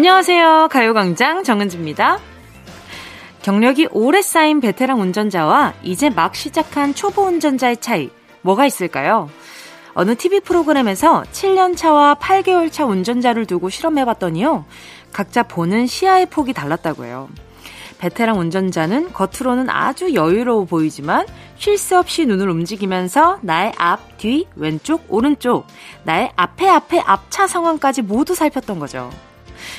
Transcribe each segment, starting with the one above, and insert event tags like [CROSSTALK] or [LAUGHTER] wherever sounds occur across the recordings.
안녕하세요. 가요광장 정은지입니다. 경력이 오래 쌓인 베테랑 운전자와 이제 막 시작한 초보 운전자의 차이, 뭐가 있을까요? 어느 TV 프로그램에서 7년 차와 8개월 차 운전자를 두고 실험해 봤더니요. 각자 보는 시야의 폭이 달랐다고 해요. 베테랑 운전자는 겉으로는 아주 여유로워 보이지만 쉴 새 없이 눈을 움직이면서 나의 앞, 뒤, 왼쪽, 오른쪽, 나의 앞에 앞에 앞차 상황까지 모두 살폈던 거죠.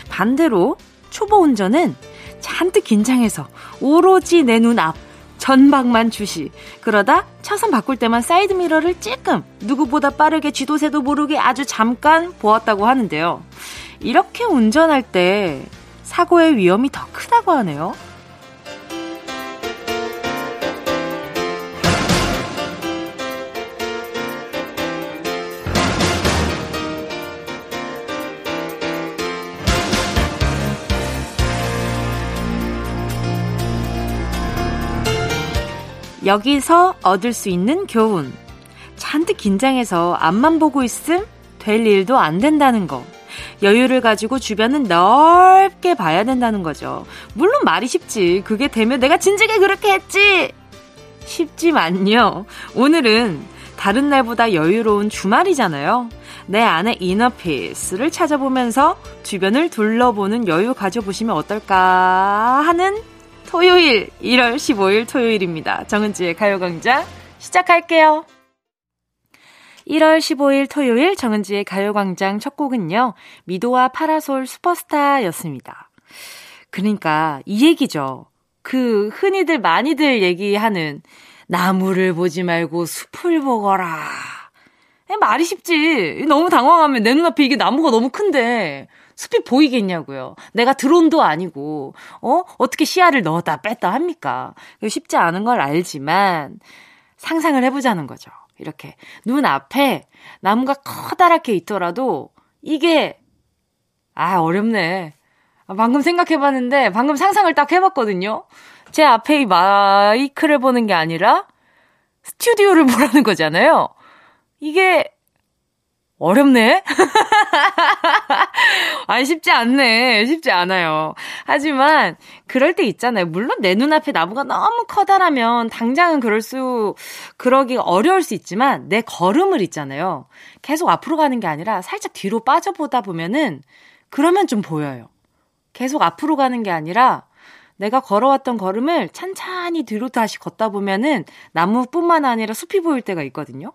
반대로 초보 운전은 잔뜩 긴장해서 오로지 내 눈 앞, 전방만 주시. 그러다 차선 바꿀 때만 사이드 미러를 찔끔 누구보다 빠르게 쥐도새도 모르게 아주 잠깐 보았다고 하는데요. 이렇게 운전할 때 사고의 위험이 더 크다고 하네요. 여기서 얻을 수 있는 교훈. 잔뜩 긴장해서 앞만 보고 있음 될 일도 안 된다는 거. 여유를 가지고 주변은 넓게 봐야 된다는 거죠. 물론 말이 쉽지. 그게 되면 내가 진작에 그렇게 했지! 쉽지만요. 오늘은 다른 날보다 여유로운 주말이잖아요. 내 안에 이너피스를 찾아보면서 주변을 둘러보는 여유 가져보시면 어떨까 하는 토요일 1월 15일 토요일입니다. 정은지의 가요광장 시작할게요. 1월 15일 토요일 정은지의 가요광장 첫 곡은요. 미도와 파라솔 슈퍼스타였습니다. 그러니까 이 얘기죠. 그 흔히들 많이들 얘기하는 나무를 보지 말고 숲을 보거라. 말이 쉽지. 너무 당황하면 내 눈앞에 이게 나무가 너무 큰데 숲이 보이겠냐고요. 내가 드론도 아니고, 어? 어떻게 시야를 넣었다 뺐다 합니까? 쉽지 않은 걸 알지만, 상상을 해보자는 거죠. 이렇게. 눈 앞에 나무가 커다랗게 있더라도, 이게, 아, 어렵네. 방금 생각해봤는데, 방금 상상을 딱 해봤거든요. 제 앞에 이 마이크를 보는 게 아니라, 스튜디오를 [LAUGHS] 보라는 거잖아요. 이게 어렵네? [LAUGHS] 아니, 쉽지 않네. 쉽지 않아요. 하지만, 그럴 때 있잖아요. 물론 내 눈앞에 나무가 너무 커다라면, 당장은 그럴 수, 그러기 어려울 수 있지만, 내 걸음을 있잖아요. 계속 앞으로 가는 게 아니라, 살짝 뒤로 빠져보다 보면은, 그러면 좀 보여요. 계속 앞으로 가는 게 아니라, 내가 걸어왔던 걸음을 찬찬히 뒤로 다시 걷다 보면은 나무뿐만 아니라 숲이 보일 때가 있거든요.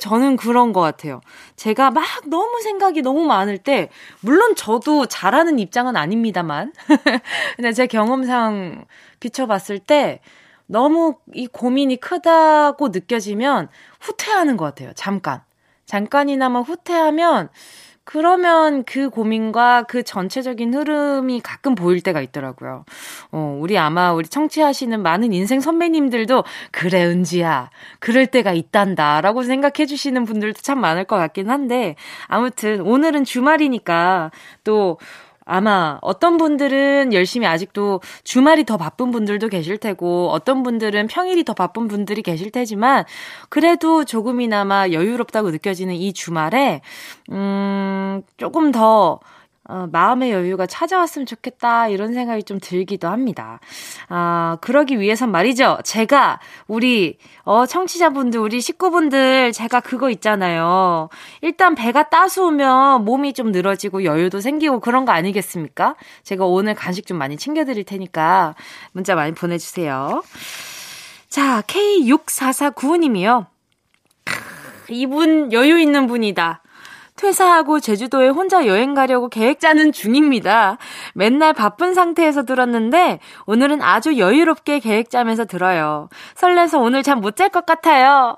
저는 그런 것 같아요. 제가 막 너무 생각이 너무 많을 때, 물론 저도 잘하는 입장은 아닙니다만, [LAUGHS] 근데 제 경험상 비춰봤을 때, 너무 이 고민이 크다고 느껴지면 후퇴하는 것 같아요. 잠깐. 잠깐이나마 후퇴하면 그러면 그 고민과 그 전체적인 흐름이 가끔 보일 때가 있더라고요. 어, 우리 아마 우리 청취하시는 많은 인생 선배님들도 그래, 은지야. 그럴 때가 있단다. 라고 생각해 주시는 분들도 참 많을 것 같긴 한데, 아무튼 오늘은 주말이니까 또 아마 어떤 분들은 열심히 아직도 주말이 더 바쁜 분들도 계실 테고 어떤 분들은 평일이 더 바쁜 분들이 계실 테지만 그래도 조금이나마 여유롭다고 느껴지는 이 주말에 음 조금 더 어, 마음의 여유가 찾아왔으면 좋겠다 이런 생각이 좀 들기도 합니다. 아 그러기 위해선 말이죠. 제가 우리 어 청취자분들 우리 식구분들 제가 그거 있잖아요. 일단 배가 따스우면 몸이 좀 늘어지고 여유도 생기고 그런 거 아니겠습니까? 제가 오늘 간식 좀 많이 챙겨 드릴 테니까 문자 많이 보내 주세요. 자 K6449님이요. 이분 여유 있는 분이다. 퇴사하고 제주도에 혼자 여행 가려고 계획 짜는 중입니다. 맨날 바쁜 상태에서 들었는데 오늘은 아주 여유롭게 계획 짜면서 들어요. 설레서 오늘 잠 못 잘 것 같아요.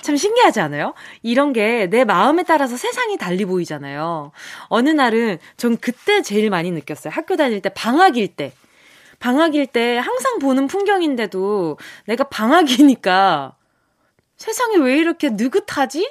참 신기하지 않아요? 이런 게 내 마음에 따라서 세상이 달리 보이잖아요. 어느 날은 전 그때 제일 많이 느꼈어요. 학교 다닐 때 방학일 때. 방학일 때 항상 보는 풍경인데도 내가 방학이니까 세상이 왜 이렇게 느긋하지?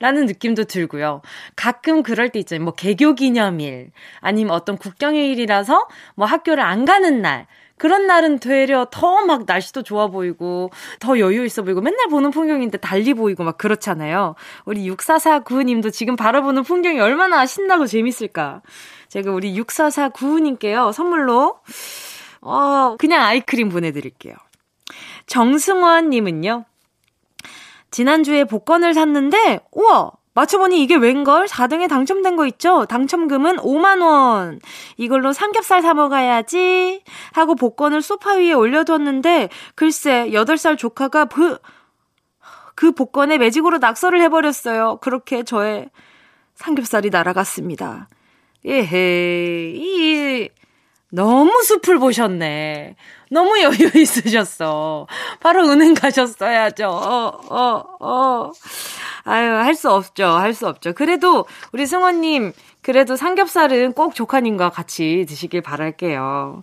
라는 느낌도 들고요. 가끔 그럴 때 있잖아요. 뭐 개교 기념일, 아니면 어떤 국경일이라서 뭐 학교를 안 가는 날, 그런 날은 되려 더 막 날씨도 좋아 보이고, 더 여유 있어 보이고, 맨날 보는 풍경인데 달리 보이고 막 그렇잖아요. 우리 6449님도 지금 바라보는 풍경이 얼마나 신나고 재밌을까. 제가 우리 6449님께요, 선물로, 어, 그냥 아이크림 보내 드릴게요. 정승원 님은요, 지난주에 복권을 샀는데, 우와! 맞춰보니 이게 웬걸? 4등에 당첨된 거 있죠? 당첨금은 5만원. 이걸로 삼겹살 사먹어야지. 하고 복권을 소파 위에 올려뒀는데, 글쎄, 8살 조카가 그, 그 복권에 매직으로 낙서를 해버렸어요. 그렇게 저의 삼겹살이 날아갔습니다. 예헤, 이, 너무 숲을 보셨네. 너무 여유 있으셨어. 바로 은행 가셨어야죠. 어, 어, 어. 아유, 할 수 없죠. 할 수 없죠. 그래도 우리 승원님, 그래도 삼겹살은 꼭 조카님과 같이 드시길 바랄게요.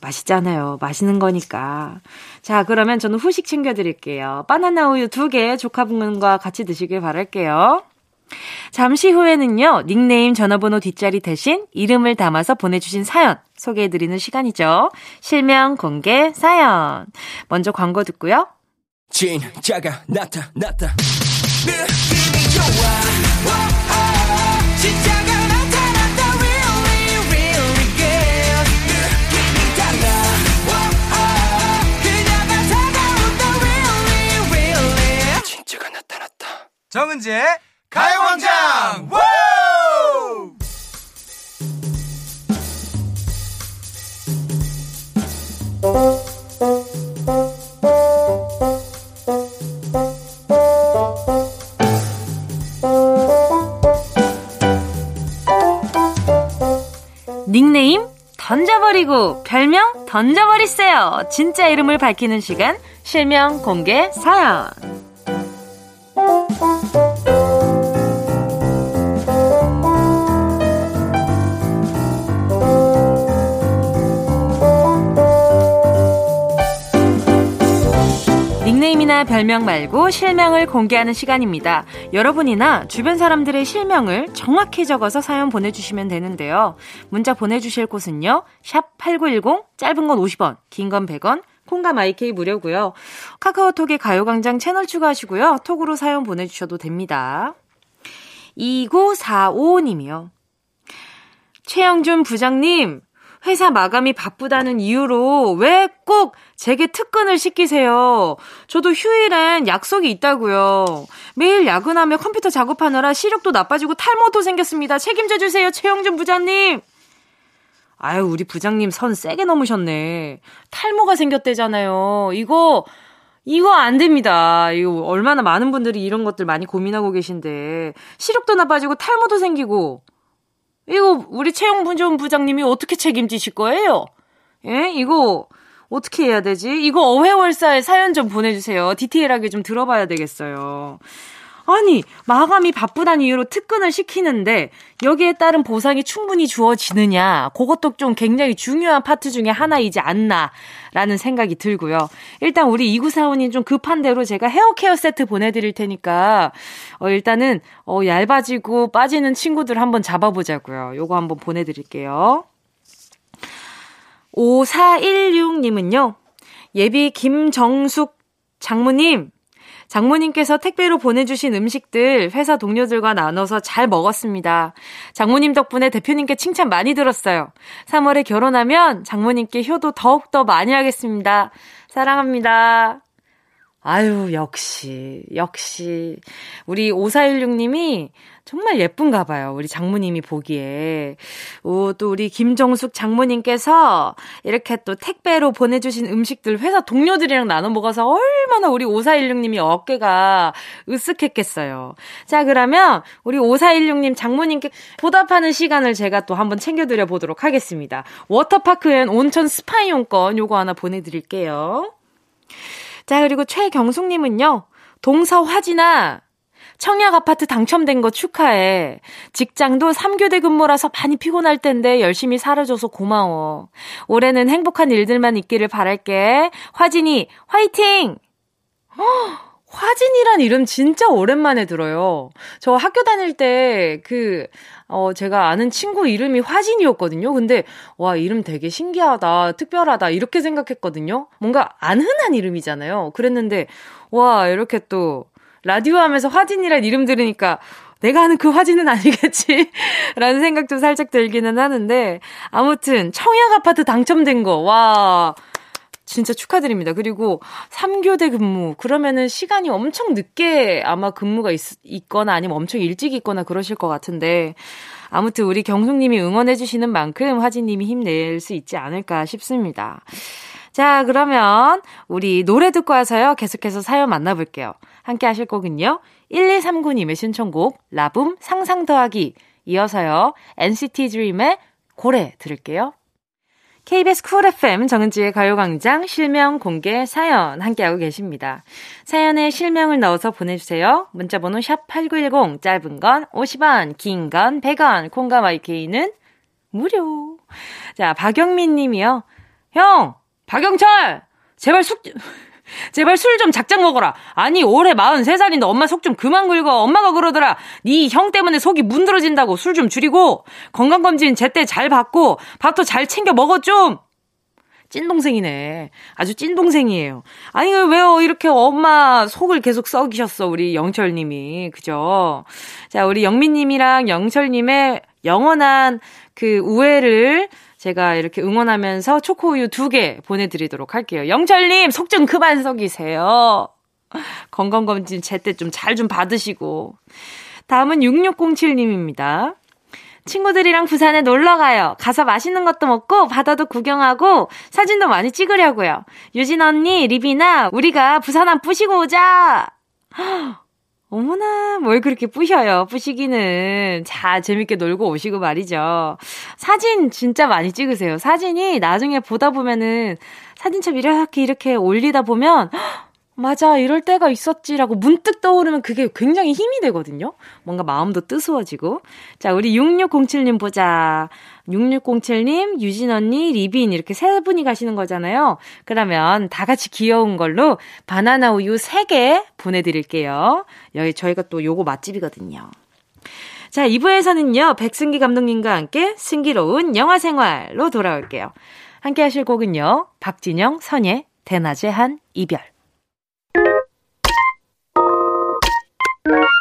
맛있잖아요. 맛있는 거니까. 자, 그러면 저는 후식 챙겨드릴게요. 바나나 우유 두 개 조카분과 같이 드시길 바랄게요. 잠시 후에는요, 닉네임 전화번호 뒷자리 대신 이름을 담아서 보내주신 사연 소개해드리는 시간이죠. 실명 공개 사연. 먼저 광고 듣고요. 진짜가 나타났다. 느낌이 좋아. 진짜가 나타났다. Really, really good. 느낌이 달라. 그녀가 다가온다. Really, really. 진짜가 나타났다. 정은지의 가요광장 닉네임 던져버리고 별명 던져버리세요. 진짜 이름을 밝히는 시간 실명 공개 사연. 닉네임이나 별명 말고 실명을 공개하는 시간입니다. 여러분이나 주변 사람들의 실명을 정확히 적어서 사연 보내주시면 되는데요. 문자 보내주실 곳은요. 샵 8910, 짧은 건 50원, 긴 건 100원, 콩과 마이케이 무료고요. 카카오톡에 가요광장 채널 추가하시고요. 톡으로 사연 보내주셔도 됩니다. 2945님이요. 최영준 부장님, 회사 마감이 바쁘다는 이유로 왜 꼭 제게 특근을 시키세요? 저도 휴일엔 약속이 있다고요. 매일 야근하며 컴퓨터 작업하느라 시력도 나빠지고 탈모도 생겼습니다. 책임져 주세요, 최영준 부장님. 아유, 우리 부장님 선 세게 넘으셨네. 탈모가 생겼대잖아요. 이거 이거 안 됩니다. 이거 얼마나 많은 분들이 이런 것들 많이 고민하고 계신데 시력도 나빠지고 탈모도 생기고 이거 우리 채용부전 부장님이 어떻게 책임지실 거예요? 예? 이거 어떻게 해야 되지? 이거 어회월사에 사연 좀 보내주세요. 디테일하게 좀 들어봐야 되겠어요. 아니, 마감이 바쁘다는 이유로 특근을 시키는데 여기에 따른 보상이 충분히 주어지느냐. 그것도 좀 굉장히 중요한 파트 중에 하나이지 않나라는 생각이 들고요. 일단 우리 이구사원님 좀 급한 대로 제가 헤어 케어 세트 보내드릴 테니까 어, 일단은 어, 얇아지고 빠지는 친구들 한번 잡아보자고요. 요거 한번 보내드릴게요. 5416님은요. 예비 김정숙 장모님, 장모님께서 택배로 보내주신 음식들 회사 동료들과 나눠서 잘 먹었습니다. 장모님 덕분에 대표님께 칭찬 많이 들었어요. 3월에 결혼하면 장모님께 효도 더욱더 많이 하겠습니다. 사랑합니다. 아유, 역시, 역시. 우리 5416님이 정말 예쁜가 봐요. 우리 장모님이 보기에. 오, 또 우리 김정숙 장모님께서 이렇게 또 택배로 보내주신 음식들 회사 동료들이랑 나눠 먹어서 얼마나 우리 5416님이 어깨가 으쓱했겠어요. 자, 그러면 우리 5416님 장모님께 보답하는 시간을 제가 또 한번 챙겨드려 보도록 하겠습니다. 워터파크 and 온천 스파 이용권 요거 하나 보내드릴게요. 자, 그리고 최경숙님은요. 동서 화진아, 청약 아파트 당첨된 거 축하해. 직장도 3교대 근무라서 많이 피곤할 텐데 열심히 살아줘서 고마워. 올해는 행복한 일들만 있기를 바랄게. 화진이, 화이팅! 허, 화진이란 이름 진짜 오랜만에 들어요. 저 학교 다닐 때 그, 어, 제가 아는 친구 이름이 화진이었거든요. 근데, 와, 이름 되게 신기하다, 특별하다, 이렇게 생각했거든요. 뭔가 안 흔한 이름이잖아요. 그랬는데, 와, 이렇게 또, 라디오 하면서 화진이란 이름 들으니까, 내가 아는 그 화진은 아니겠지? [LAUGHS] 라는 생각도 살짝 들기는 하는데, 아무튼, 청약 아파트 당첨된 거, 와, 진짜 축하드립니다. 그리고 3교대 근무. 그러면은 시간이 엄청 늦게 아마 근무가 있, 있거나 아니면 엄청 일찍 있거나 그러실 것 같은데. 아무튼 우리 경숙님이 응원해주시는 만큼 화진님이 힘낼 수 있지 않을까 싶습니다. 자, 그러면 우리 노래 듣고 와서요. 계속해서 사연 만나볼게요. 함께 하실 곡은요. 1139님의 신청곡, 라붐 상상 더하기. 이어서요. NCT DREAM의 고래 들을게요. KBS Cool FM 정은지의 가요광장 실명 공개 사연 함께하고 계십니다. 사연에 실명을 넣어서 보내주세요. 문자번호 샵8910 짧은 건 50원, 긴 건 100원, 콩과 마이케이는 무료. 자, 박영민 님이요. 형! 박영철! 제발 술, 제발 술 좀 작작 먹어라. 아니, 올해 43살인데 엄마 속 좀 그만 긁어. 엄마가 그러더라. 네 형 때문에 속이 문드러진다고 술 좀 줄이고 건강검진 제때 잘 받고 밥도 잘 챙겨 먹어 좀. 찐동생이네. 아주 찐동생이에요. 아니, 왜요? 이렇게 엄마 속을 계속 썩이셨어, 우리 영철님이. 그죠? 자, 우리 영민님이랑 영철님의 영원한 그 우애를 제가 이렇게 응원하면서 초코우유 두개 보내드리도록 할게요. 영철님, 속 좀 그만 속이세요. 건강검진 제때 좀 잘좀 좀 받으시고. 다음은 6607님입니다. 친구들이랑 부산에 놀러 가요. 가서 맛있는 것도 먹고 바다도 구경하고 사진도 많이 찍으려고요. 유진 언니, 리비나, 우리가 부산 한 뿌시고 오자. 어머나, 뭘 그렇게 뿌셔요. 뿌시기는. 자, 재밌게 놀고 오시고 말이죠. 사진 진짜 많이 찍으세요. 사진이 나중에 보다 보면은 사진첩 이렇게 이렇게 올리다 보면 맞아, 이럴 때가 있었지라고 문득 떠오르면 그게 굉장히 힘이 되거든요. 뭔가 마음도 뜨스워지고. 자, 우리 6607님 보자. 6607님, 유진 언니, 리빈 이렇게 세 분이 가시는 거잖아요. 그러면 다 같이 귀여운 걸로 바나나 우유 3개 보내드릴게요. 여기 저희가 또 요거 맛집이거든요. 자, 2부에서는요, 백승기 감독님과 함께 승기로운 영화 생활로 돌아올게요. 함께 하실 곡은요, 박진영, 선예, 대낮의 한 이별.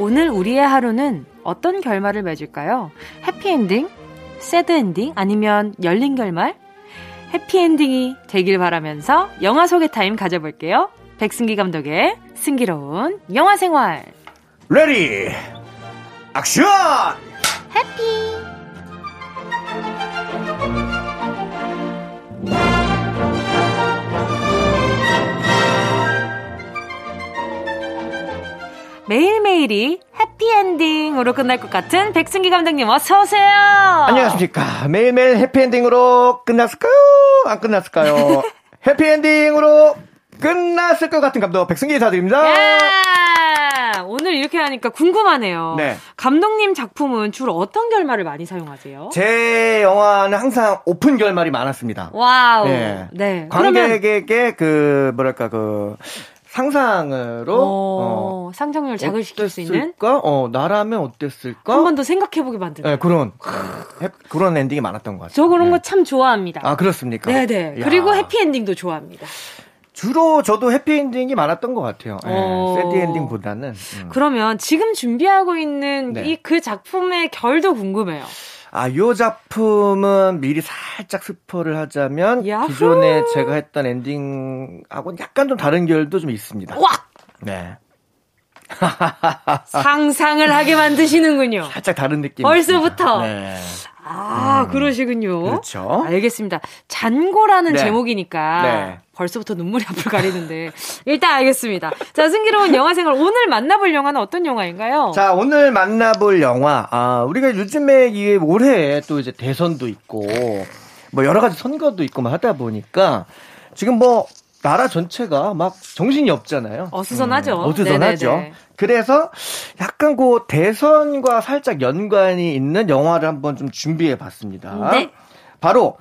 오늘 우리의 하루는 어떤 결말을 맺을까요? 해피엔딩? 새드엔딩? 아니면 열린 결말? 해피엔딩이 되길 바라면서 영화 소개 타임 가져볼게요. 백승기 감독의 승기로운 영화 생활. Ready! Action! Happy! 매일매일이 해피엔딩으로 끝날 것 같은 백승기 감독님 어서 오세요. 안녕하십니까. 매일매일 해피엔딩으로 끝났을까요? 안 끝났을까요? [LAUGHS] 해피엔딩으로 끝났을 것 같은 감독 백승기 인사드립니다. 예! 오늘 이렇게 하니까 궁금하네요. 네. 감독님 작품은 주로 어떤 결말을 많이 사용하세요? 제 영화는 항상 오픈 결말이 많았습니다. Wow. 네. 네. 관객에게 그러면... 그 뭐랄까 그 상상으로 어, 어, 상상력을 자극시킬 수 있는 어 나라면 어땠을까 한 번 더 생각해보게 만드는 네, 그런 그런 엔딩이 많았던 것 같아요. 저 그런 네. 거참 좋아합니다. 아 그렇습니까? 네네. 야. 그리고 해피 엔딩도 좋아합니다. 주로 저도 해피엔딩이 많았던 것 같아요. 네, 새드엔딩보다는. 음. 그러면 지금 준비하고 있는 네. 이그 작품의 결도 궁금해요. 아, 요 작품은 미리 살짝 스포를 하자면 야후. 기존에 제가 했던 엔딩하고는 약간 좀 다른 결도 좀 있습니다. 와! 네. [LAUGHS] 상상을 하게 만드시는군요. 살짝 다른 느낌. 벌써부터? 네. 아, 그러시군요. 그렇죠. 알겠습니다. 잔고라는 네. 제목이니까 네. 벌써부터 눈물이 [LAUGHS] 앞을 가리는데 일단 알겠습니다. 자, 승기로운 영화 생활 오늘 만나볼 영화는 어떤 영화인가요? 자, 오늘 만나볼 영화. 아, 우리가 요즘에 이 올해 또 이제 대선도 있고, 뭐 여러 가지 선거도 있고 막 하다 보니까 지금 뭐 나라 전체가 막 정신이 없잖아요. 어수선하죠. 음, 어수선하죠. 네네네. 그래서 약간 그 대선과 살짝 연관이 있는 영화를 한번 좀 준비해 봤습니다. 네. 바로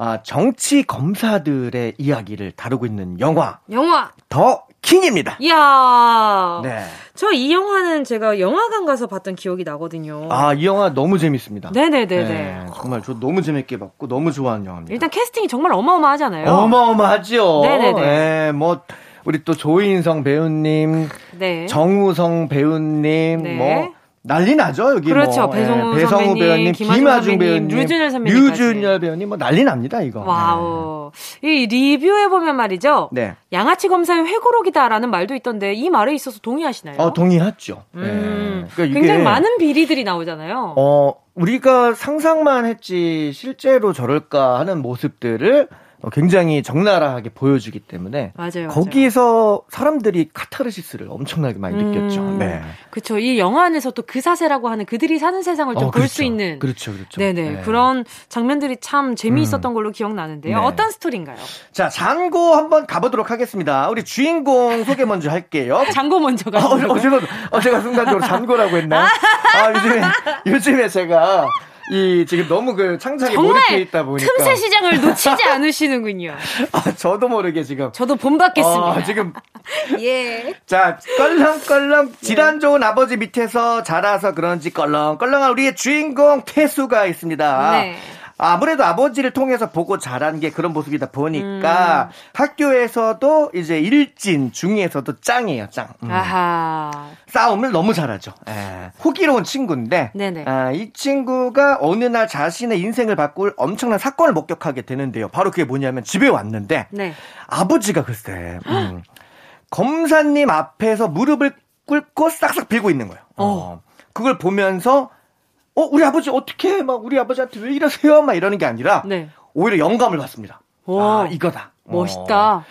아, 정치 검사들의 이야기를 다루고 있는 영화 영화. 더 킹입니다. 이야. 네. 저 이 영화는 제가 영화관 가서 봤던 기억이 나거든요. 아, 이 영화 너무 재밌습니다. 네네네네. 네, 정말 저 너무 재밌게 봤고 너무 좋아하는 영화입니다. 일단 캐스팅이 정말 어마어마하잖아요. 어마어마하죠. 네네네. 네, 뭐 우리 또 조인성 배우님, 네. 정우성 배우님, 네. 뭐 난리 나죠 여기 그렇죠. 뭐. 배성우 예, 배성우 선배님, 배우님, 선배님, 배우님, 류준열 선배님까지. 류준열 배우님 뭐 난리 납니다 이거. Wow. 이 리뷰에 보면 말이죠. 네. 양아치 검사의 회고록이다라는 말도 있던데 이 말에 있어서 동의하시나요? 어 동의하죠. 음, 네. 그러니까 굉장히 많은 비리들이 나오잖아요. 어 우리가 상상만 했지 실제로 저럴까 하는 모습들을 어, 굉장히 적나라하게 보여주기 때문에 맞아요. 맞아요. 거기서 사람들이 카타르시스를 엄청나게 많이 느꼈죠. 음, 네. 그쵸. 이 영화 안에서 또 그 사세라고 하는 그들이 사는 세상을 좀 어, 볼 그렇죠. 수 있는. 그렇죠, 그렇죠. 네네. 네. 그런 장면들이 참 재미있었던 걸로 기억나는데요. 네. 어떤 스토리인가요? 자, 잔고 한번 가보도록 하겠습니다. 우리 주인공 소개 먼저 할게요. [LAUGHS] 장고 먼저 어, 가요. 어, 어, 제가, 어, 제가 순간적으로 잔고라고 했나요? [LAUGHS] 아, 요즘에, 요즘에 제가 이 지금 너무 그 창작에 몰입해 있다 보니까. 틈새 시장을 놓치지 않으시는군요. [LAUGHS] 아, 저도 모르게 지금. 저도 본받겠습니다. 어, 지금 [LAUGHS] 예. 자, 껄렁껄렁 질환 좋은 아버지 밑에서 자라서 그런지 껄렁껄렁한 우리의 주인공 태수가 있습니다. 네. 아무래도 아버지를 통해서 보고 자란 게 그런 모습이다 보니까 학교에서도 이제 일진 중에서도 짱이에요, 짱. 음. 아하. 싸움을 너무 잘하죠. 예. 호기로운 친구인데. 아, 이 친구가 어느 날 자신의 인생을 바꿀 엄청난 사건을 목격하게 되는데요. 바로 그게 뭐냐면 집에 왔는데 네. 아버지가 글쎄 음, 검사님 앞에서 무릎을 꿇고 싹싹 빌고 있는 거예요. 어. 그걸 보면서 어 우리 아버지 어떻게 막 우리 아버지한테 왜 이러세요? 막 이러는 게 아니라 네. 오히려 영감을 받습니다. 오. 아 이거다. 멋있다. 어,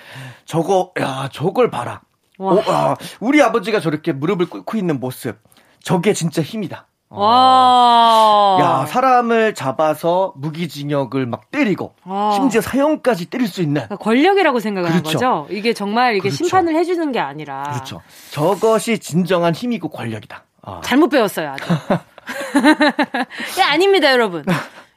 저거 야 저걸 봐라. 와. 어, 아, 우리 아버지가 저렇게 무릎을 꿇고 있는 모습 저게 진짜 힘이다. 어. 와. 야 사람을 잡아서 무기징역을 막 때리고 아. 심지어 사형까지 때릴 수 있는 그러니까 권력이라고 생각하는 그렇죠. 거죠. 이게 정말 이게 그렇죠. 심판을 해주는 게 아니라 그렇죠. 저것이 진정한 힘이고 권력이다. 아. 잘못 배웠어요, 아주. [LAUGHS] [LAUGHS] 예, 아닙니다, 여러분.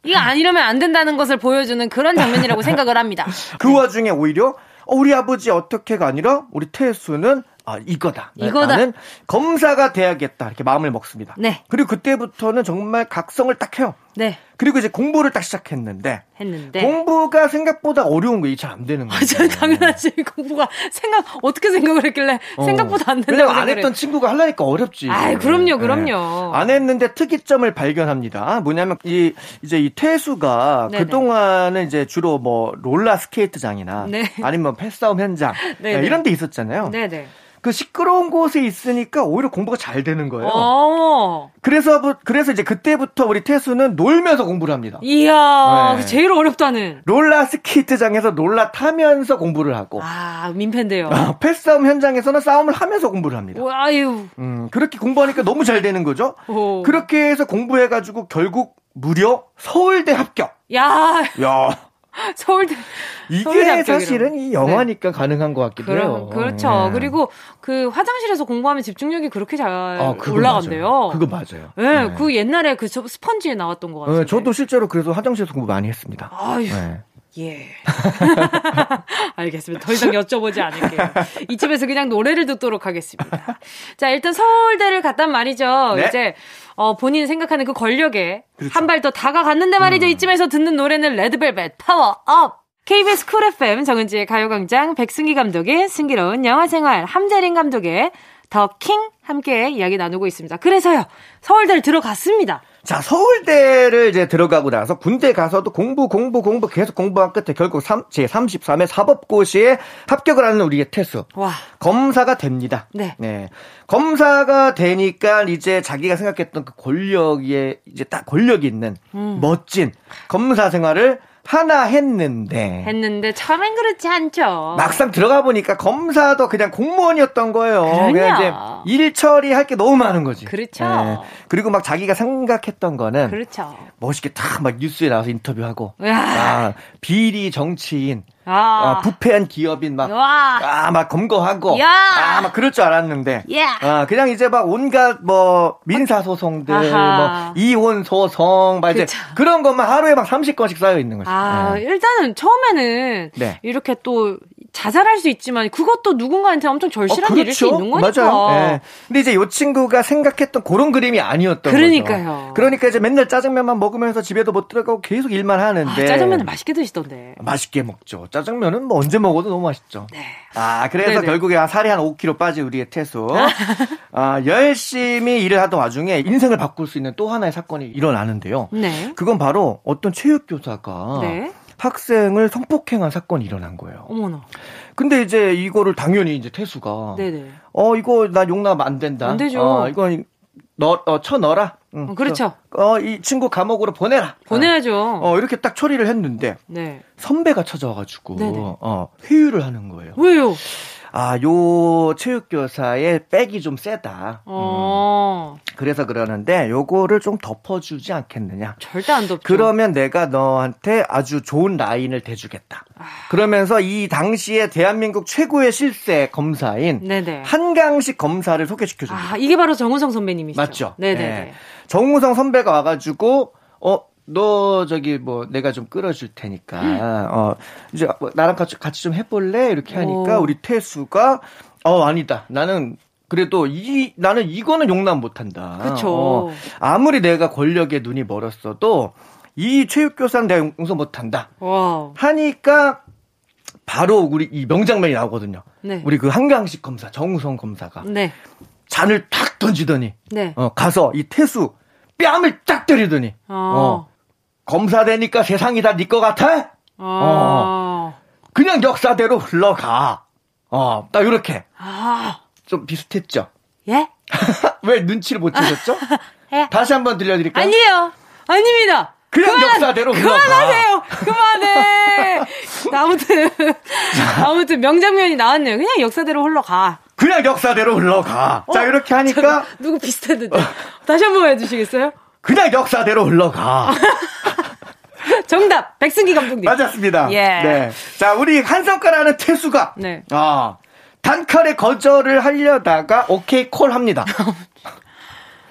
이거 아니려면 안 된다는 것을 보여주는 그런 장면이라고 생각을 합니다. 그 와중에 오히려 어, 우리 아버지 어떻게가 아니라 우리 태수는 아 이거다. 이거다. 나는 검사가 돼야겠다 이렇게 마음을 먹습니다. 네. 그리고 그때부터는 정말 각성을 딱 해요. 네, 그리고 이제 공부를 딱 시작했는데 했는데. 공부가 생각보다 어려운 거예요. 잘안 되는 거예요. 아, 저 당연하지. 공부가 생각, 어떻게 생각을 했길래 어. 생각보다 안 된다고 왜냐면 안 생각을 했던 친구가 하려니까 어렵지. 아이, 그럼요, 그럼요. 안 했는데 특이점을 발견합니다. 뭐냐면 이 이제 이 태수가 네네. 그 동안은 이제 주로 뭐 롤라 스케이트장이나 네. 아니면 패싸움 현장 [LAUGHS] 네네. 이런 데 있었잖아요. 네네. 그 시끄러운 곳에 있으니까 오히려 공부가 잘 되는 거예요. 어. 그래서 부- 그래서 이제 그때부터 우리 태수는 놀 면서 공부를 합니다. 이야, 네. 제일 어렵다는. 롤라 스케이트장에서 롤라 타면서 공부를 하고 아, 민폐인데요. 어, 패싸움 현장에서는 싸움을 하면서 공부를 합니다. 오, 아유. 음, 그렇게 공부하니까 너무 잘 되는 거죠. 오. 그렇게 해서 공부해가지고 결국 무려 서울대 합격. 야, 야, [LAUGHS] 서울대. 이게 서울대 합격이라고. 사실은 이 영화니까 가능한 것 같기도 해요. 그럼, 그렇죠. 네. 그리고 그 화장실에서 공부하면 집중력이 그렇게 잘 아, 올라간대요. 맞아요. 그거 맞아요. 네, 네. 그 옛날에 그 저- 스펀지에 나왔던 것 같아요. 네, 저도 실제로 그래서 화장실에서 공부 많이 했습니다. 아유, 네. 예. [LAUGHS] 알겠습니다. 더 이상 여쭤보지 않을게요. 이쯤에서 그냥 노래를 듣도록 하겠습니다. 자, 일단 서울대를 갔단 말이죠. 네. 이제, 어, 본인 생각하는 그 권력에 그렇죠. 한발 더 다가갔는데 말이죠. 이쯤에서 듣는 노래는 레드벨벳 파워 업! KBS Cool FM 정은지의 가요광장 백승기 감독의 승기로운 영화생활 한재림 감독의 The King 함께 이야기 나누고 있습니다. 그래서요, 서울대를 들어갔습니다. 자, 서울대를 이제 들어가고 나서 군대 가서도 공부, 공부, 공부 계속 공부한 끝에 결국 3, 제 33회 사법고시에 합격을 하는 우리의 태수. 와. 검사가 됩니다. 네. 검사가 되니까 이제 자기가 생각했던 그 권력에 이제 딱 권력이 있는 음. 멋진 검사 생활을 하나 했는데 했는데 처음엔 그렇지 않죠. 막상 들어가 보니까 검사도 그냥 공무원이었던 거예요. 그럼요. 그냥 이제 일 처리할 게 너무 많은 거지. 그렇죠. 예. 그리고 막 자기가 생각했던 거는 그렇죠. 멋있게 딱막 뉴스에 나와서 인터뷰하고 야. 아, 비리 정치인 아. 아, 부패한 기업인 막, 와. 아, 막 검거하고, 야. 아, 막 그럴 줄 알았는데, 야. 아, 그냥 이제 막 온갖 뭐, 민사소송들, 아하. 뭐, 이혼소송, 막 이제 그쵸. 그런 것만 하루에 막 30건씩 쌓여 있는 거죠. 아, 예. 일단은 처음에는 네. 이렇게 또 자잘할 수 있지만 그것도 누군가한테 엄청 절실한 어, 일일 수 있는 거니까. 맞아요. 예. 근데 이제 이 친구가 생각했던 그런 그림이 아니었던 그러니까요. 거죠. 그러니까 이제 맨날 짜장면만 먹으면서 집에도 못 들어가고 계속 일만 하는데. 아, 짜장면을 맛있게 드시던데. 맛있게 먹죠. 짜장면은 뭐 언제 먹어도 너무 맛있죠. 네. 아, 그래서 네네. 결국에 한 살이 한 5kg 빠진 우리의 태수. [LAUGHS] 아, 열심히 일을 하던 와중에 인생을 바꿀 수 있는 또 하나의 사건이 일어나는데요. 네. 그건 바로 어떤 체육교사가 네. 학생을 성폭행한 사건이 일어난 거예요. 어머나. 근데 이제 이거를 당연히 이제 태수가 네네. 어 이거 나 용납 안 된다. 안 되죠. 어, 이건 너, 어, 쳐 넣어라. 응, 어, 그렇죠. 어, 이 친구 감옥으로 보내라. 보내야죠. 어, 이렇게 딱 처리를 했는데 네. 선배가 찾아와가지고 네네. 어, 회유를 하는 거예요. 왜요? 아, 요 체육교사의 백이 좀 세다. 어. 그래서 그러는데 요거를 좀 덮어주지 않겠느냐. 절대 안 덥죠. 그러면 내가 너한테 아주 좋은 라인을 대주겠다. 아. 그러면서 이 당시에 대한민국 최고의 실세 검사인 네네. 한강식 검사를 소개시켜줍니다. 아, 이게 바로 정우성 선배님이시죠. 맞죠? 네네네. 예. 정우성 선배가 와가지고 어. 너 저기 뭐 내가 좀 끌어줄 테니까 어 이제 뭐 나랑 같이 같이 좀 해볼래 이렇게 하니까 오. 우리 태수가 어 아니다 나는 그래도 이 나는 이거는 용납 못한다. 그쵸. 어, 아무리 내가 권력에 눈이 멀었어도 이 체육교사는 내가 용서 못한다. 와. 하니까 바로 우리 이 명장면이 나오거든요. 네. 우리 그 한강식 검사 정우성 검사가 네. 잔을 탁 던지더니 네. 어, 가서 이 태수 뺨을 딱 때리더니 어. 검사 되니까 세상이 다 네 거 같아? 어. 그냥 역사대로 흘러가. 어, 딱 이렇게 아. 좀 비슷했죠. 예? [LAUGHS] 왜 눈치를 못 채셨죠? [LAUGHS] 예? 다시 한번 들려드릴까요? 아니에요. 아닙니다. 그냥 역사대로 흘러가. 그만하세요. 그만해. [LAUGHS] 아무튼 아무튼 명장면이 나왔네요. 그냥 역사대로 흘러가. 그냥 역사대로 흘러가. 자 어, 이렇게 하니까 누구 비슷했는데 다시 한번 해주시겠어요? 그냥 역사대로 흘러가. 정답 백승기 감독님. 맞았습니다. 예. 네. 자 우리 한 손가락은 태수가 네. 아 단칼에 거절을 하려다가 오케이 콜 합니다.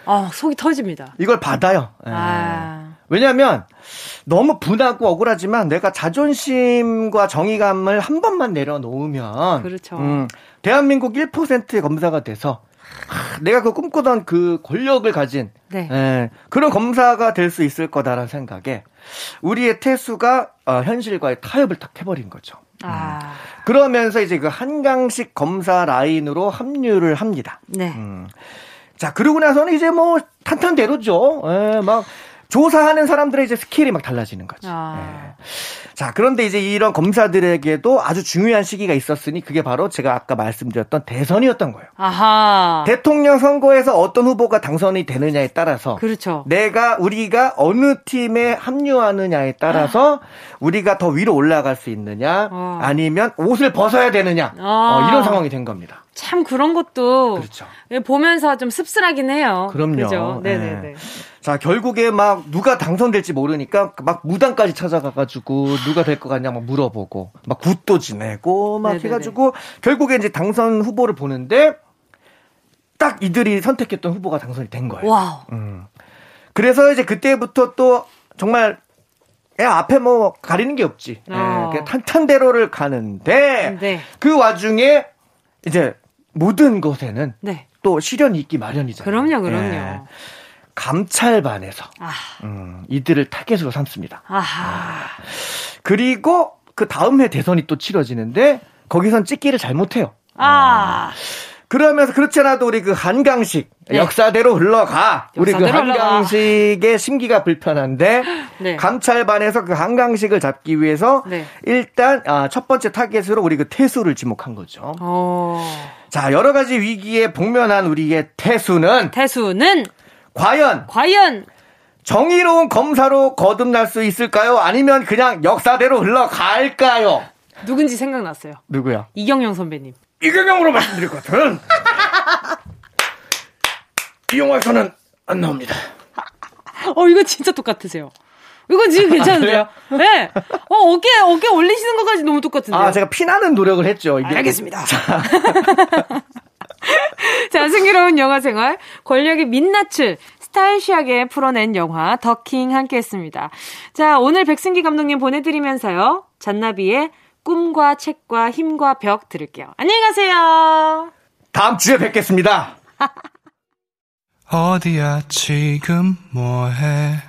아 속이 터집니다. 이걸 받아요. 예. 아. 왜냐하면 너무 분하고 억울하지만 내가 자존심과 정의감을 한 번만 내려놓으면 그렇죠. 음, 대한민국 1%의 검사가 돼서 하, 내가 그 꿈꾸던 그 권력을 가진 네. 예, 그런 검사가 될 수 있을 거다라는 생각에 우리의 태수가 어, 현실과의 타협을 딱 해버린 거죠. 아. 그러면서 이제 그 한강식 검사 라인으로 합류를 합니다. 네. 음. 자, 그러고 나서는 이제 뭐 탄탄대로죠. 예, 막 조사하는 사람들의 이제 스킬이 막 달라지는 거죠. 아. 예. 자, 그런데 이제 이런 검사들에게도 아주 중요한 시기가 있었으니 그게 바로 제가 아까 말씀드렸던 대선이었던 거예요. 아하. 대통령 선거에서 어떤 후보가 당선이 되느냐에 따라서 그렇죠. 내가 우리가 어느 팀에 합류하느냐에 따라서 우리가 더 위로 올라갈 수 있느냐 어. 아니면 옷을 벗어야 되느냐 아. 어, 이런 상황이 된 겁니다. 참 그런 것도 그렇죠. 예, 보면서 좀 씁쓸하긴 해요. 그럼요. 그죠? 네네네. 예. 자, 결국에 막 누가 당선될지 모르니까 막 무당까지 찾아가가지고 누가 될 것 같냐 막 물어보고 막 굿도 지내고 막 네네네. 해가지고 결국에 이제 당선 후보를 보는데 딱 이들이 선택했던 후보가 당선이 된 거예요. Wow. 음. 그래서 이제 그때부터 또 정말 야, 앞에 뭐 가리는 게 없지. 예, 어. 그냥 탄탄대로를 가는데 네. 그 와중에 이제 모든 것에는 네. 또 시련이 있기 마련이잖아요. 그럼요, 그럼요. 예. 감찰반에서 아. 음, 이들을 타겟으로 삼습니다. 아하. 그리고 그 다음 해 대선이 또 치러지는데 거기선 찍기를 잘못해요. 아. 그러면서 그렇지 않아도 우리 그 한강식 네. 역사대로 흘러가. 우리 그 한강식의 심기가 불편한데 [GASPS] 네. 감찰반에서 그 한강식을 잡기 위해서 네. 일단 아, 첫 번째 타겟으로 우리 그 태수를 지목한 거죠. 오. 어. 자 여러 가지 위기에 복면한 우리의 태수는 태수는 과연 과연 정의로운 검사로 거듭날 수 있을까요? 아니면 그냥 역사대로 흘러갈까요? 누군지 생각났어요. 누구야? 이경영 선배님. 이경영으로 말씀드릴 것 같은 [LAUGHS] 이 영화에서는 안 나옵니다. [LAUGHS] 어, 이거 진짜 똑같으세요. 이거 지금 괜찮은데요? 아, 네. 어, 어깨, 어깨 올리시는 것까지 너무 똑같은데요? 아, 제가 피나는 노력을 했죠. 이게. 알겠습니다. 자. [LAUGHS] 자, 승기로운 영화 생활. 권력의 민낯을 스타일시하게 풀어낸 영화 더킹 함께 했습니다. 자, 오늘 백승기 감독님 보내드리면서요. 잔나비의 꿈과 책과 힘과 벽 들을게요. 안녕히 가세요. 다음 주에 뵙겠습니다. [LAUGHS] 어디야 지금 뭐해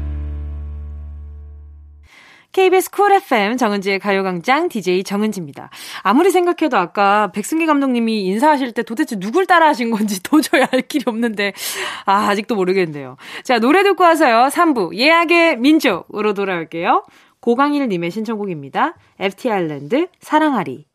KBS 쿨 FM 정은지의 가요광장 DJ 정은지입니다. 아무리 생각해도 아까 백승기 감독님이 인사하실 때 도대체 누굴 따라 하신 건지 [LAUGHS] 도저히 알 길이 없는데, 아, 아직도 모르겠네요. 자, 노래 듣고 와서요. 3부, 예약의 민족으로 돌아올게요. 고강일님의 신청곡입니다. FT 아일랜드, 사랑하리.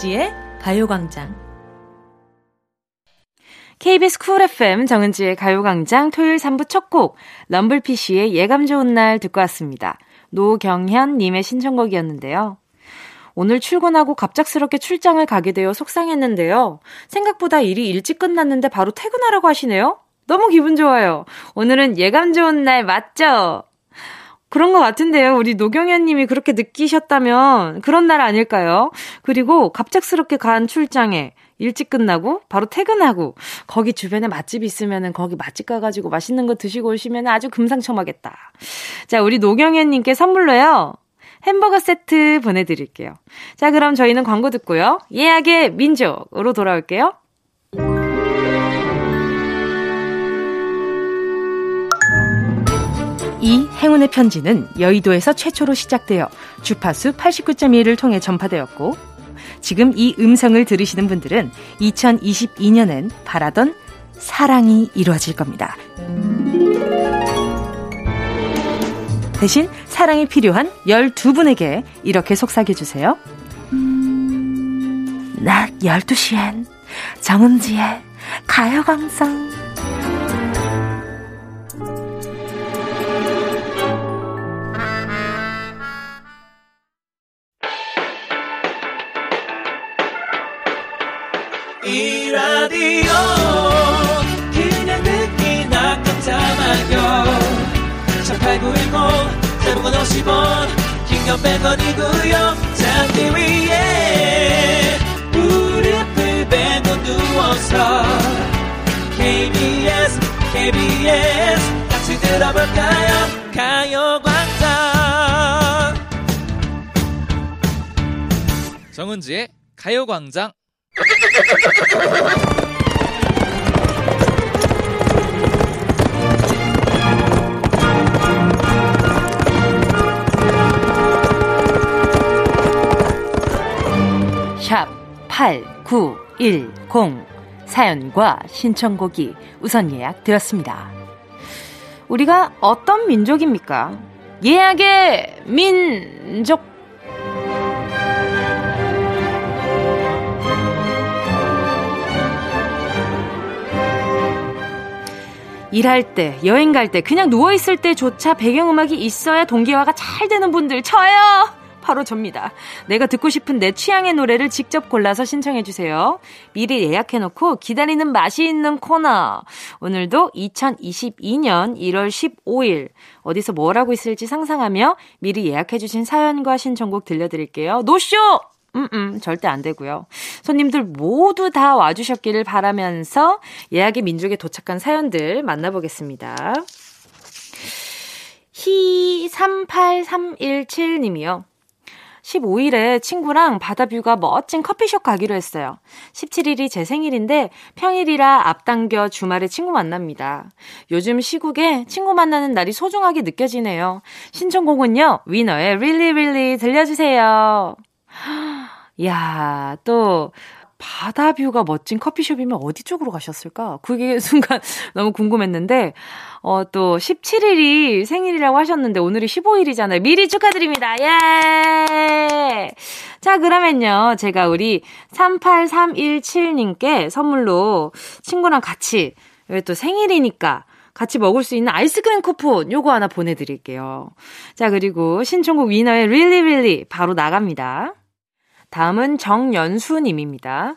정은지의 가요광장. KBS Cool FM 정은지의 가요광장 토요일 3부 첫 곡, 럼블피쉬의 예감 좋은 날 듣고 왔습니다. 노경현님의 신청곡이었는데요. 오늘 출근하고 갑작스럽게 출장을 가게 되어 속상했는데요. 생각보다 일이 일찍 끝났는데 바로 퇴근하라고 하시네요? 너무 기분 좋아요. 오늘은 예감 좋은 날 맞죠? 그런 것 같은데요. 우리 노경현 님이 그렇게 느끼셨다면 그런 날 아닐까요? 그리고 갑작스럽게 간 출장에 일찍 끝나고 바로 퇴근하고 거기 주변에 맛집 있으면은 거기 맛집 가가지고 맛있는 거 드시고 오시면 아주 금상첨화겠다. 자, 우리 노경현 님께 선물로요. 햄버거 세트 보내드릴게요. 자, 그럼 저희는 광고 듣고요. 예약의 민족으로 돌아올게요. 이 행운의 편지는 여의도에서 최초로 시작되어 주파수 89.1을 통해 전파되었고 지금 이 음성을 들으시는 분들은 2022년엔 바라던 사랑이 이루어질 겁니다. 대신 사랑이 필요한 12분에게 이렇게 속삭여주세요. 낮 12시엔 정은지의 가요광장 정은지의 가요광장 샵 8910 사연과 신청곡이 우선 예약되었습니다. 우리가 어떤 민족입니까? 예약의 민족 일할 때, 여행 갈 때, 그냥 누워있을 때조차 배경음악이 있어야 동기화가 잘 되는 분들, 저요! 바로 접니다. 내가 듣고 싶은 내 취향의 노래를 직접 골라서 신청해주세요. 미리 예약해놓고 기다리는 맛이 있는 코너. 오늘도 2022년 1월 15일 어디서 뭘 하고 있을지 상상하며 미리 예약해주신 사연과 신청곡 들려드릴게요. 노쇼! 음, 음, 절대 안 되고요. 손님들 모두 다 와주셨기를 바라면서 예약의 민족에 도착한 사연들 만나보겠습니다. 히38317님이요. 15일에 친구랑 바다뷰가 멋진 커피숍 가기로 했어요. 17일이 제 생일인데 평일이라 앞당겨 주말에 친구 만납니다. 요즘 시국에 친구 만나는 날이 소중하게 느껴지네요. 신청곡은요, 위너의 Really Really 들려주세요. 야, 또, 바다 뷰가 멋진 커피숍이면 어디 쪽으로 가셨을까? 그게 [LAUGHS] 순간 너무 궁금했는데, 어, 또 17일이 생일이라고 하셨는데 오늘이 15일이잖아요. 미리 축하드립니다. 예! 자, 그러면요. 제가 우리 38317님께 선물로 친구랑 같이, 여기 또 생일이니까 같이 먹을 수 있는 아이스크림 쿠폰 요거 하나 보내드릴게요. 자, 그리고 신청곡 위너의 Really Really 바로 나갑니다. 다음은 정연수님입니다.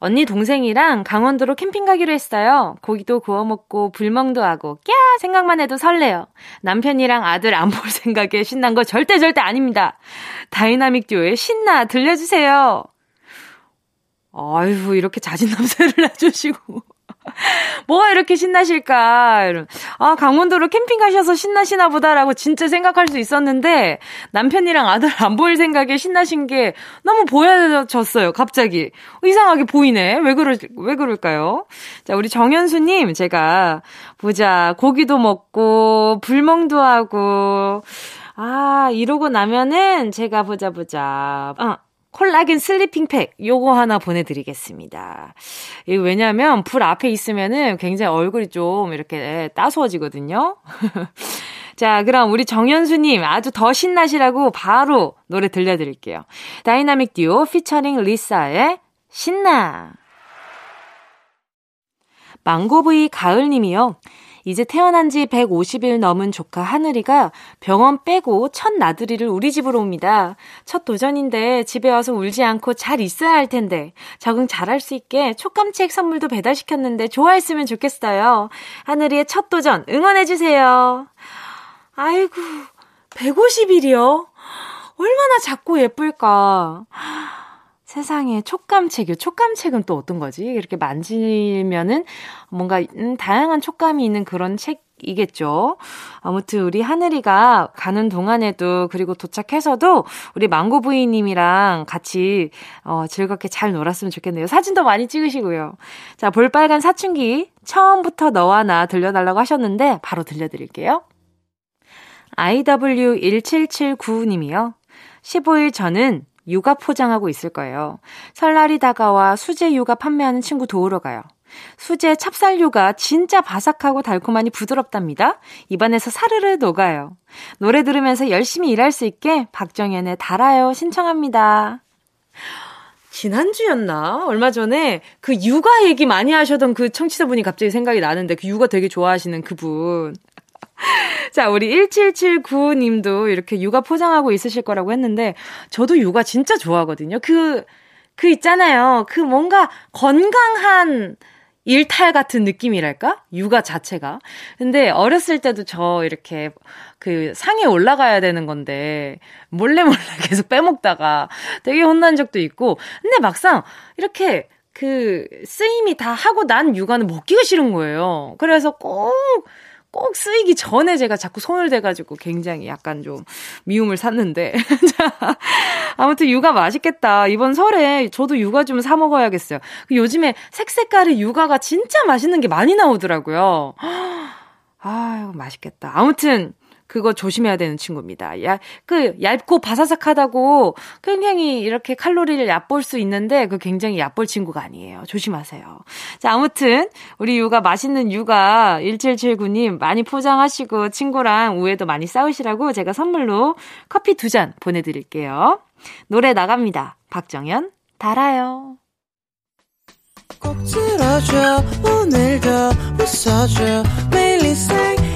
언니 동생이랑 강원도로 캠핑 가기로 했어요. 고기도 구워 먹고 불멍도 하고 꺄 생각만 해도 설레요. 남편이랑 아들 안 볼 [LAUGHS] 생각에 신난 거 절대 절대 아닙니다. 다이나믹 듀오의 신나 들려주세요. 아이고 이렇게 자진납세를 해주시고 [LAUGHS] 뭐가 이렇게 신나실까? 이런. 아, 강원도로 캠핑 가셔서 신나시나 보다라고 진짜 생각할 수 있었는데, 남편이랑 아들 안 보일 생각에 신나신 게 너무 보여졌어요, 갑자기. 이상하게 보이네. 왜 그러, 왜 그럴까요? 자, 우리 정현수님, 제가, 보자, 고기도 먹고, 불멍도 하고, 아, 이러고 나면은, 제가 보자, 보자. 아, 콜라겐 sleeping 팩 요거 하나 보내드리겠습니다. 이거 왜냐면 불 앞에 있으면은 굉장히 얼굴이 좀 이렇게 따스워지거든요. [LAUGHS] 자, 그럼 우리 정현수님 아주 더 신나시라고 바로 노래 들려드릴게요. 다이나믹 듀오 피처링 리사의 신나. 망고브이 가을님이요. 이제 태어난 지 150일 넘은 조카 하늘이가 병원 빼고 첫 나들이를 우리 집으로 옵니다. 첫 도전인데 집에 와서 울지 않고 잘 있어야 할 텐데 적응 잘할 수 있게 촉감책 선물도 배달시켰는데 좋아했으면 좋겠어요. 하늘이의 첫 도전 응원해주세요. 아이고, 150일이요? 얼마나 작고 예쁠까. 세상에 촉감책이요. 촉감책은 또 어떤 거지? 이렇게 만지면은 뭔가 음, 다양한 촉감이 있는 그런 책 이겠죠. 아무튼 우리 하늘이가 가는 동안에도 그리고 도착해서도 우리 망고 부인님이랑 같이 어, 즐겁게 잘 놀았으면 좋겠네요. 사진도 많이 찍으시고요. 자, 볼빨간 사춘기 처음부터 너와 나 들려달라고 하셨는데 바로 들려드릴게요. IW1779님이요. 15일 전은 육아 포장하고 있을 거예요. 설날이 다가와 수제 육아 판매하는 친구 도우러 가요. 수제 찹쌀 육아 진짜 바삭하고 달콤하니 부드럽답니다. 입안에서 사르르 녹아요. 노래 들으면서 열심히 일할 수 있게 박정현의 달아요 신청합니다. 지난주였나? 얼마 전에 그 육아 얘기 많이 하셨던 그 청취자분이 갑자기 생각이 나는데 그 육아 되게 좋아하시는 그분. [LAUGHS] 자, 우리 1779님도 이렇게 육아 포장하고 있으실 거라고 했는데, 저도 육아 진짜 좋아하거든요. 그, 그 있잖아요. 그 뭔가 건강한 일탈 같은 느낌이랄까? 육아 자체가. 근데 어렸을 때도 저 이렇게 그 상에 올라가야 되는 건데, 몰래 몰래 [LAUGHS] 계속 빼먹다가 되게 혼난 적도 있고, 근데 막상 이렇게 그 쓰임이 다 하고 난 육아는 먹기가 싫은 거예요. 그래서 꼭 꼭 쓰이기 전에 제가 자꾸 손을 대가지고 굉장히 약간 좀 미움을 샀는데. [LAUGHS] 자, 아무튼 육아 맛있겠다. 이번 설에 저도 육아 좀 사 먹어야겠어요. 그 요즘에 색색깔의 육아가 진짜 맛있는 게 많이 나오더라고요. [GASPS] 아유, 맛있겠다. 아무튼, 그거 조심해야 되는 친구입니다. 야, 그 얇고 바사삭하다고 굉장히 이렇게 칼로리를 얕볼 수 있는데 그 굉장히 얕볼 친구가 아니에요. 조심하세요. 자, 아무튼 우리 육아 맛있는 육아 1779님 많이 포장하시고 친구랑 우애도 많이 싸우시라고 제가 선물로 커피 두 잔 보내드릴게요. 노래 나갑니다. 박정현 달아요. 꼭 들어줘 오늘도 웃어줘 매일 일상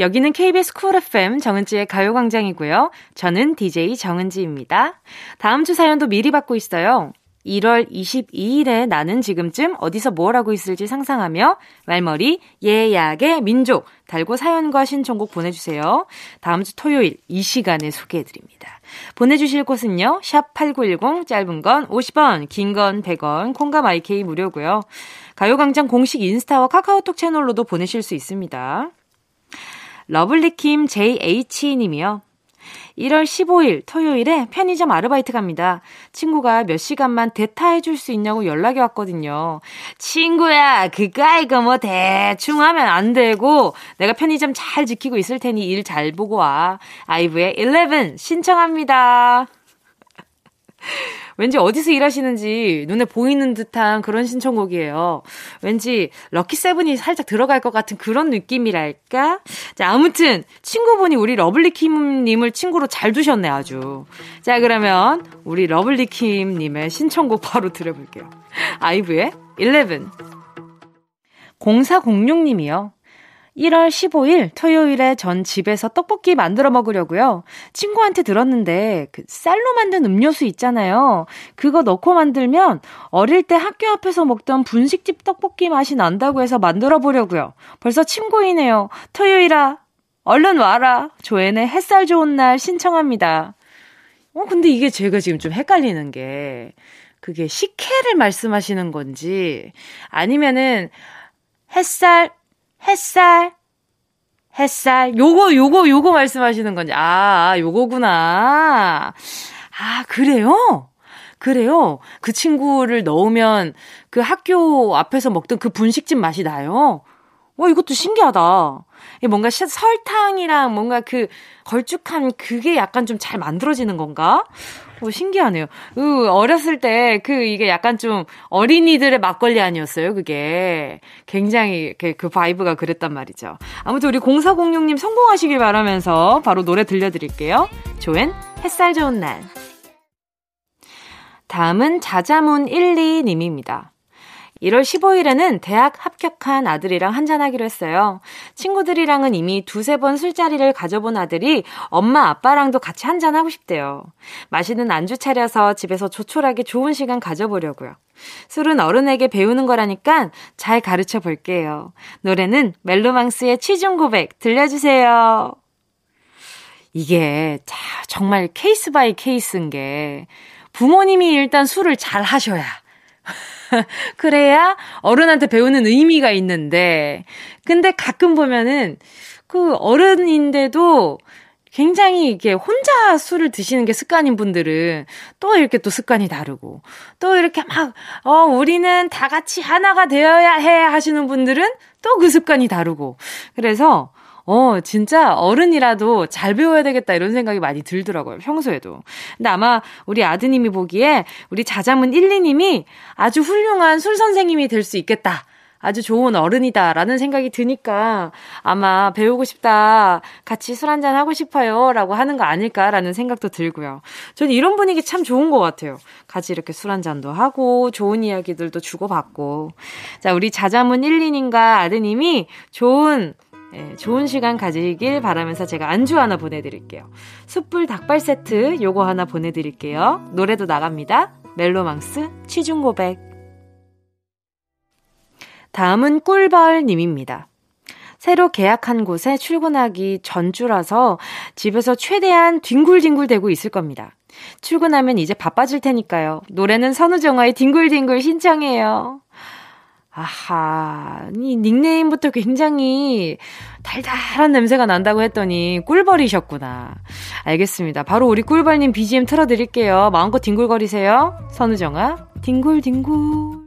여기는 KBS 쿨 FM 정은지의 가요광장이고요. 저는 DJ 정은지입니다. 다음 주 사연도 미리 받고 있어요. 1월 22일에 나는 지금쯤 어디서 뭘 하고 있을지 상상하며 말머리 예약의 민족 달고 사연과 신청곡 보내주세요. 다음 주 토요일 이 시간에 소개해드립니다. 보내주실 곳은요. 샵 8910 짧은 건 50원 긴 건 100원 콩과 마이케이 무료고요. 가요광장 공식 인스타와 카카오톡 채널로도 보내실 수 있습니다. 러블리킴 JH님이요. 1월 15일 토요일에 편의점 아르바이트 갑니다. 친구가 몇 시간만 대타해줄 수 있냐고 연락이 왔거든요. 친구야, 그까 이거 뭐 대충 하면 안 되고 내가 편의점 잘 지키고 있을 테니 일 잘 보고 와. 아이브의 11 신청합니다. 왠지 어디서 일하시는지 눈에 보이는 듯한 그런 신청곡이에요. 왠지 럭키 세븐이 살짝 들어갈 것 같은 그런 느낌이랄까? 자, 아무튼 친구분이 우리 러블리킴님을 친구로 잘 두셨네, 아주. 자, 그러면 우리 러블리킴님의 신청곡 바로 들어볼게요. 아이브의 11. 0406님이요. 1월 15일 토요일에 전 집에서 떡볶이 만들어 먹으려고요. 친구한테 들었는데 그 쌀로 만든 음료수 있잖아요. 그거 넣고 만들면 어릴 때 학교 앞에서 먹던 분식집 떡볶이 맛이 난다고 해서 만들어 보려고요. 벌써 친구이네요. 토요일아 얼른 와라. 조앤의 햇살 좋은 날 신청합니다. 어 근데 이게 제가 지금 좀 헷갈리는 게 그게 식혜를 말씀하시는 건지 아니면은 햇살 햇살, 햇살, 요거, 요거, 요거 말씀하시는 건지. 아, 아, 요거구나. 아, 그래요? 그래요? 그 친구를 넣으면 그 학교 앞에서 먹던 그 분식집 맛이 나요? 와, 이것도 신기하다. 뭔가 설탕이랑 뭔가 그 걸쭉한 그게 약간 좀 잘 만들어지는 건가? 오, 신기하네요. 으, 어렸을 때 그 이게 약간 좀 어린이들의 막걸리 아니었어요, 그게. 굉장히 그, 그 vibe가 그랬단 말이죠. 아무튼 우리 0406님 성공하시길 바라면서 바로 노래 들려드릴게요. 조엔, 햇살 좋은 날. 다음은 자자문 12님입니다. 1월 15일에는 대학 합격한 아들이랑 한잔하기로 했어요. 친구들이랑은 이미 두세 번 술자리를 가져본 아들이 엄마 아빠랑도 같이 한잔하고 싶대요. 맛있는 안주 차려서 집에서 조촐하게 좋은 시간 가져보려고요. 술은 어른에게 배우는 거라니까 잘 가르쳐 볼게요. 노래는 멜로망스의 취중 고백 들려주세요. 이게 정말 case by case인 게 부모님이 일단 술을 잘 하셔야 [LAUGHS] 그래야 어른한테 배우는 의미가 있는데, 근데 가끔 보면은 그 어른인데도 굉장히 이게 혼자 술을 드시는 게 습관인 분들은 또 이렇게 또 습관이 다르고 또 이렇게 막, 어, 우리는 다 같이 하나가 되어야 해 하시는 분들은 또 그 습관이 다르고. 그래서 어, 진짜 어른이라도 잘 배워야 되겠다 이런 생각이 많이 들더라고요. 평소에도. 근데 아마 우리 아드님이 보기에 우리 자자문 1, 2님이 아주 훌륭한 술 선생님이 될 수 있겠다. 아주 좋은 어른이다라는 생각이 드니까 아마 배우고 싶다. 같이 술 한잔 하고 싶어요. 라고 하는 거 아닐까라는 생각도 들고요. 저는 이런 분위기 참 좋은 것 같아요. 같이 이렇게 술 한잔도 하고 좋은 이야기들도 주고받고. 자, 우리 자자문 1, 2님과 아드님이 좋은 예, 좋은 시간 가지길 바라면서 제가 안주 하나 보내드릴게요. 숯불 닭발 세트 요거 하나 보내드릴게요. 노래도 나갑니다. 멜로망스 취중 고백. 다음은 꿀벌님입니다. 새로 계약한 곳에 출근하기 전주라서 집에서 최대한 뒹굴뒹굴 대고 있을 겁니다. 출근하면 이제 바빠질 테니까요. 노래는 선우정아의 뒹굴뒹굴 신청해요. 아하, 이 닉네임부터 굉장히 달달한 냄새가 난다고 했더니 꿀벌이셨구나. 알겠습니다. 바로 우리 꿀벌님 BGM 틀어드릴게요. 마음껏 뒹굴거리세요. 선우정아, 뒹굴뒹굴.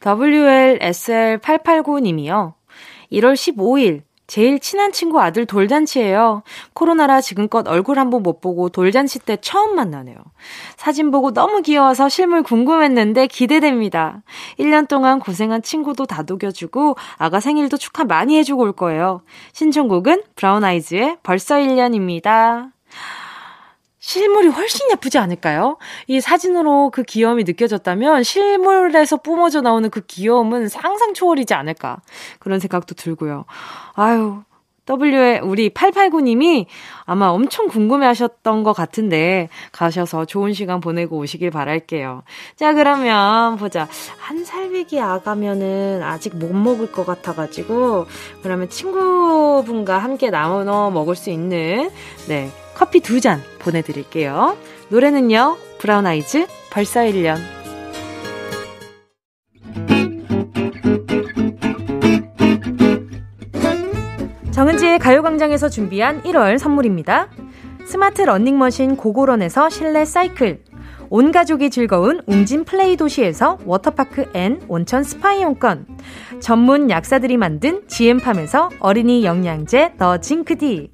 WLSL889님이요. 1월 15일 제일 친한 친구 아들 돌잔치예요. 코로나라 지금껏 얼굴 한 번 못 보고 돌잔치 때 처음 만나네요. 사진 보고 너무 귀여워서 실물 궁금했는데 기대됩니다. 1년 동안 고생한 친구도 다독여주고 아가 생일도 축하 많이 해주고 올 거예요. 신청곡은 브라운 아이즈의 벌써 1년입니다. 실물이 훨씬 예쁘지 않을까요? 이 사진으로 그 귀여움이 느껴졌다면 실물에서 뿜어져 나오는 그 귀여움은 상상 초월이지 않을까. 그런 생각도 들고요. 아유, W에 우리 889님이 아마 엄청 궁금해 하셨던 것 같은데 가셔서 좋은 시간 보내고 오시길 바랄게요. 자, 그러면 보자. 한 살배기 아가면은 아직 못 먹을 것 같아가지고 그러면 친구분과 함께 나눠 먹을 수 있는 네, 커피 두 잔 보내드릴게요. 노래는요, 브라운 아이즈 벌써 1년. 정은지의 가요광장에서 준비한 1월 선물입니다. 스마트 러닝머신 고고런에서 실내 사이클. 온 가족이 즐거운 웅진 플레이 도시에서 워터파크 and 온천 스파 이용권. 전문 약사들이 만든 GM팜에서 어린이 영양제 더 징크디.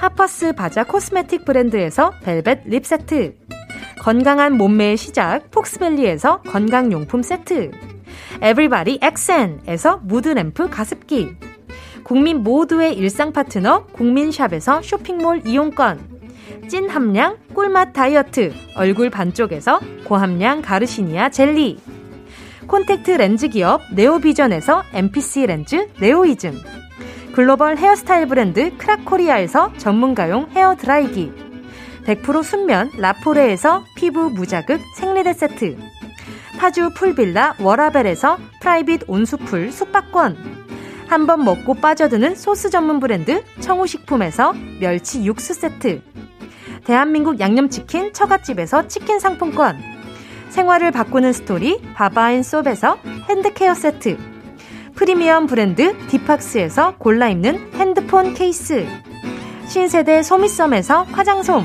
하퍼스 바자 cosmetic 브랜드에서 벨벳 lip 세트. 건강한 몸매의 시작 폭스밸리에서 건강용품 세트. 에브리바디 엑센에서 mood lamp 가습기. 국민 모두의 일상 파트너 국민샵에서 쇼핑몰 이용권. 찐 함량 꿀맛 다이어트 얼굴 반쪽에서 고함량 가르시니아 젤리. 콘택트 렌즈 기업 네오비전에서 MPC 렌즈 네오이즘 글로벌 헤어스타일 브랜드 크라코리아에서 전문가용 헤어 드라이기 100% 순면 라포레에서 피부 무자극 생리대 세트 파주 풀빌라 워라벨에서 private 온수풀 숙박권 한 번 먹고 빠져드는 소스 전문 브랜드 청우식품에서 멸치 육수 세트. 대한민국 양념치킨 처갓집에서 치킨 상품권. 생활을 바꾸는 스토리 바바앤솝에서 hand care 세트. 프리미엄 브랜드 디팍스에서 골라 입는 핸드폰 케이스. 신세대 소미썸에서 화장솜.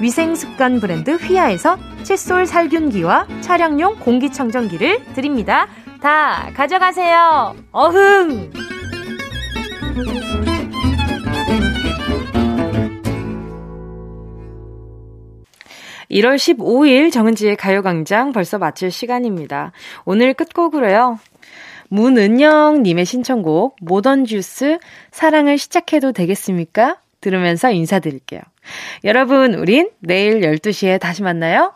위생습관 브랜드 휘하에서 칫솔 살균기와 차량용 공기청정기를 드립니다. 다 가져가세요. 어흥! 1월 15일 정은지의 가요광장 벌써 마칠 시간입니다. 오늘 끝곡으로요. 문은영님의 신청곡 모던주스 사랑을 시작해도 되겠습니까? 들으면서 인사드릴게요. 여러분, 우린 내일 12시에 다시 만나요.